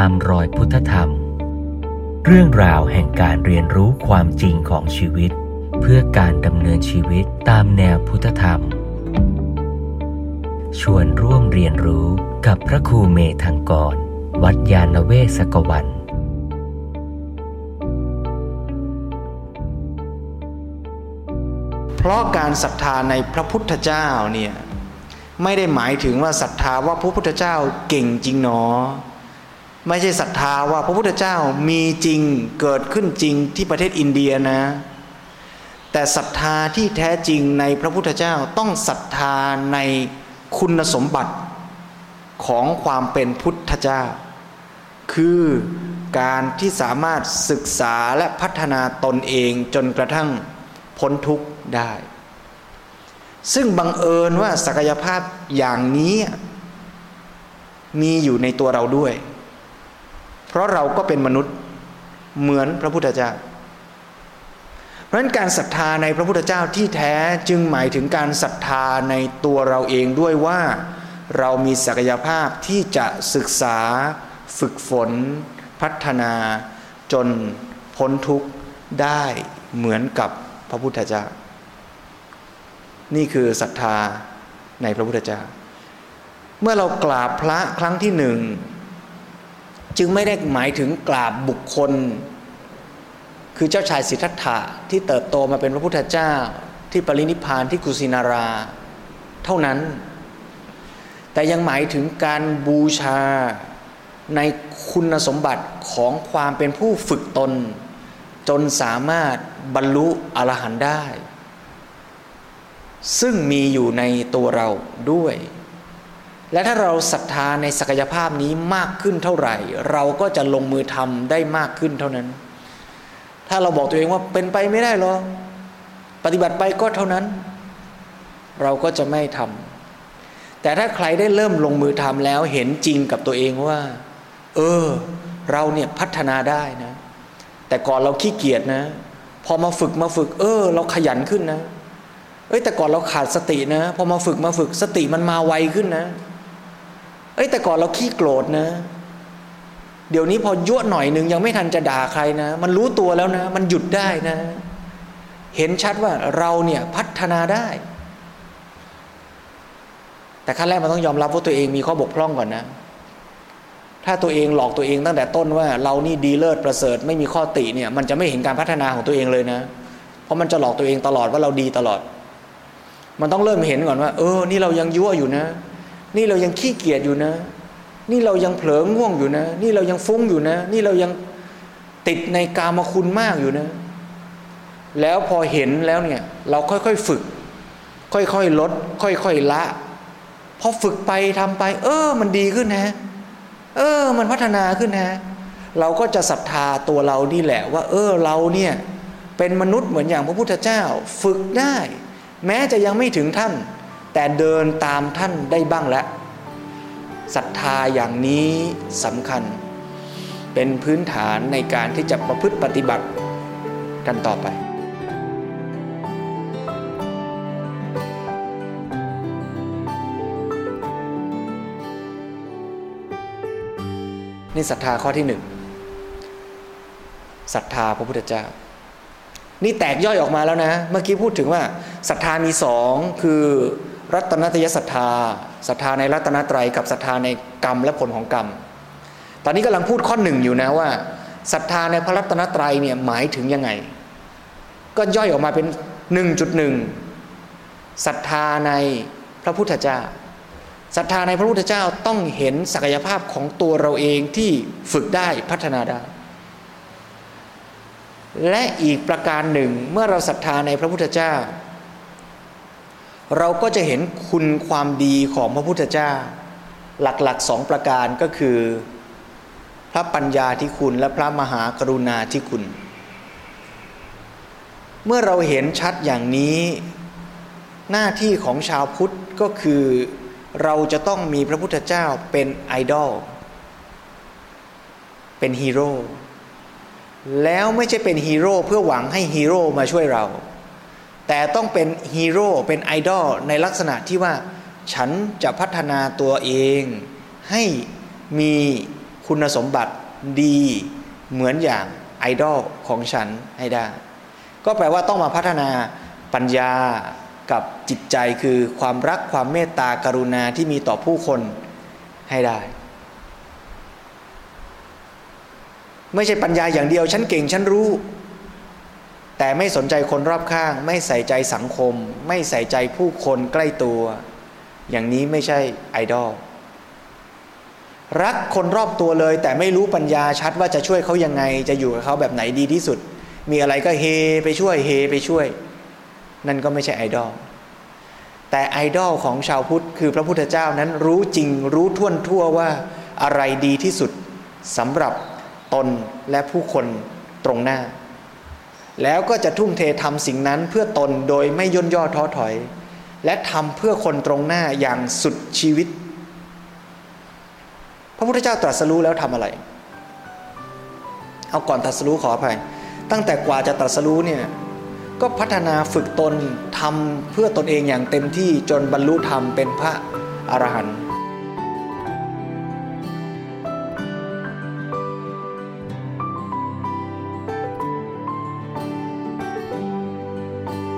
ตามรอยพุทธธรรม เรื่องราวแห่งการเรียนรู้ความจริงของชีวิต เพื่อการดำเนินชีวิตตามแนวพุทธธรรม ชวนร่วมเรียนรู้กับพระครูเมธังกร วัดยาณเวศกวันเพราะการศรัทธาในพระพุทธเจ้าเนี่ยไม่ได้หมายถึงว่าศรัทธาว่าพระพุทธเจ้าเก่งจริงหนอ ไม่ใช่ศรัทธาว่าพระพุทธเจ้ามีจริงเกิดขึ้นจริงที่ประเทศอินเดียนะ แต่ศรัทธาที่แท้จริงในพระพุทธเจ้าต้องศรัทธาในคุณสมบัติของความเป็นพุทธเจ้า คือการที่สามารถศึกษาและพัฒนาตนเองจนกระทั่งพ้นทุกข์ได้ ซึ่งบังเอิญว่าศักยภาพอย่างนี้ มีอยู่ในตัวเราด้วย เพราะเราก็เป็นมนุษย์เหมือนพระพุทธเจ้า เพราะฉะนั้นการศรัทธาในพระพุทธเจ้าที่แท้จึงหมายถึงการศรัทธาในตัวเราเองด้วยว่าเรามีศักยภาพที่จะศึกษา ฝึกฝน พัฒนา จนพ้นทุกข์ได้เหมือนกับพระพุทธเจ้า นี่คือศรัทธาในพระพุทธเจ้า เมื่อเรากราบพระครั้งที่หนึ่ง จึงไม่ได้หมายถึงกราบบุคคล คือเจ้าชายสิทธัตถะที่เติบโตมาเป็นพระพุทธเจ้าที่ปรินิพานที่กุสินารา เท่านั้น แต่ยังหมายถึงการบูชาในคุณสมบัติของความเป็นผู้ฝึกตน จนสามารถบรรลุอรหันต์ได้ ซึ่งมีอยู่ในตัวเราด้วย และถ้าเราศรัทธาในศักยภาพนี้มากขึ้นเท่าไหร่ เราก็จะลงมือทำได้มากขึ้นเท่านั้น ถ้าเราบอกตัวเองว่าเป็นไปไม่ได้หรอกปฏิบัติไปก็เท่านั้น เราก็จะไม่ทำแต่ถ้าใครได้เริ่มลงมือทำแล้วเห็นจริงกับตัวเองว่า เออ เราเนี่ยพัฒนาได้นะ แต่ก่อนเราขี้เกียจนะ พอมาฝึกมาฝึก เออ เราขยันขึ้นนะ เอ้ยแต่ก่อนเราขาดสตินะ พอมาฝึกมาฝึกสติมันมาไวขึ้นนะ เอ้ยแต่ก่อนเราขี้โกรธนะ เดี๋ยวนี้พอยั่วหน่อยหนึ่งยังไม่ทันจะด่าใครนะ มันรู้ตัวแล้วนะ มันหยุดได้นะ เห็นชัดว่าเราเนี่ยพัฒนาได้ แต่ขั้นแรกมันต้องยอมรับว่าตัวเองมีข้อบกพร่องก่อนนะ ถ้าตัวเองหลอกตัวเองตั้งแต่ต้นว่า เรานี่ดีเลิศประเสริฐไม่มีข้อติเนี่ย มันจะไม่เห็นการพัฒนาของตัวเองเลยนะ เพราะมันจะหลอกตัวเองตลอดว่าเราดีตลอด มันต้องเริ่มเห็นก่อนว่า เออ นี่เรายังยั่วอยู่นะ นี่เรายังขี้เกียจอยู่นะ นี่เรายังเผลอง่วงอยู่นะ นี่เรายังฟุ้งอยู่นะ นี่เรายังติดในกามคุณมากอยู่นะ แล้วพอเห็นแล้วเนี่ย เราค่อยๆฝึก ค่อยๆลด ค่อยๆละพอฝึกไปทำไป เออ มันดีขึ้นนะ เออ มันพัฒนาขึ้นนะ เราก็จะศรัทธาตัวเรานี่แหละว่า เออเราเนี่ยเป็นมนุษย์เหมือนอย่างพระพุทธเจ้า ฝึกได้ แม้จะยังไม่ถึงท่าน แต่เดินตามท่านได้บ้างแล้วศรัทธาอย่างนี้สำคัญ เป็นพื้นฐานในการที่จะประพฤติปฏิบัติกันต่อไปนี่ศรัทธาข้อที่หนึ่งศรัทธาพระพุทธเจ้า นี่แตกย่อยออกมาแล้วนะ เมื่อกี้พูดถึงว่าศรัทธามีสองคือ รัตนตยศรัทธาศรัทธาในรัตนตรัยกับศรัทธาในกรรมและผลของกรรม ตอนนี้กำลังพูดข้อหนึ่งอยู่นะว่าศรัทธาในพระรัตนตรัยเนี่ยหมายถึงยังไง ก็ย่อยออกมาเป็นหนึ่งจุดหนึ่งศรัทธาในพระพุทธเจ้าศรัทธาในพระพุทธเจ้าต้องเห็นศักยภาพของตัวเราเองที่ฝึกได้พัฒนาได้ และอีกประการหนึ่งเมื่อเราศรัทธาในพระพุทธเจ้า เราก็จะเห็นคุณความดีของพระพุทธเจ้า หลักๆสองประการก็คือ พระปัญญาที่คุณและพระมหากรุณาที่คุณ เมื่อเราเห็นชัดอย่างนี้ หน้าที่ของชาวพุทธก็คือ เราจะต้องมีพระพุทธเจ้าเป็นไอดอลเป็นฮีโร่แล้วไม่ใช่เป็นฮีโร่เพื่อหวังให้ฮีโร่มาช่วยเรา แต่ต้องเป็นฮีโร่เป็นไอดอลในลักษณะที่ว่า ฉันจะพัฒนาตัวเอง ให้มีคุณสมบัติดีเหมือนอย่างไอดอลของฉันให้ได้ ก็แปลว่าต้องมาพัฒนาปัญญากับจิตใจคือความรักความเมตตากรุณาที่มีต่อผู้คนให้ได้ ไม่ใช่ปัญญาอย่างเดียว ฉันเก่งฉันรู้ แต่ไม่สนใจคนรอบข้าง ไม่ใส่ใจสังคม ไม่ใส่ใจผู้คนใกล้ตัว อย่างนี้ไม่ใช่ไอดอลรักคนรอบตัวเลย แต่ไม่รู้ปัญญาชัดว่าจะช่วยเขายังไง จะอยู่กับเขาแบบไหนดีที่สุด มีอะไรก็เฮไปช่วยเฮไปช่วย นั่นก็ไม่ใช่ไอดอลแต่ไอดอลของชาวพุทธคือพระพุทธเจ้านั้นรู้จริงรู้ท่วนทั่วว่าอะไรดีที่สุดสำหรับตนและผู้คนตรงหน้า แล้วก็จะทุ่มเททำสิ่งนั้นเพื่อตนโดยไม่ย่นย่อท้อถอย และทำเพื่อคนตรงหน้าอย่างสุดชีวิต พระพุทธเจ้าตรัสรู้แล้วทำอะไร เอาก่อนตรัสรู้ขออภัย ตั้งแต่กว่าจะตรัสรู้เนี่ยก็พัฒนาฝึกตนทำเพื่อตนเองอย่างเต็มที่จนบรรลุธรรมเป็นพระอรหันต์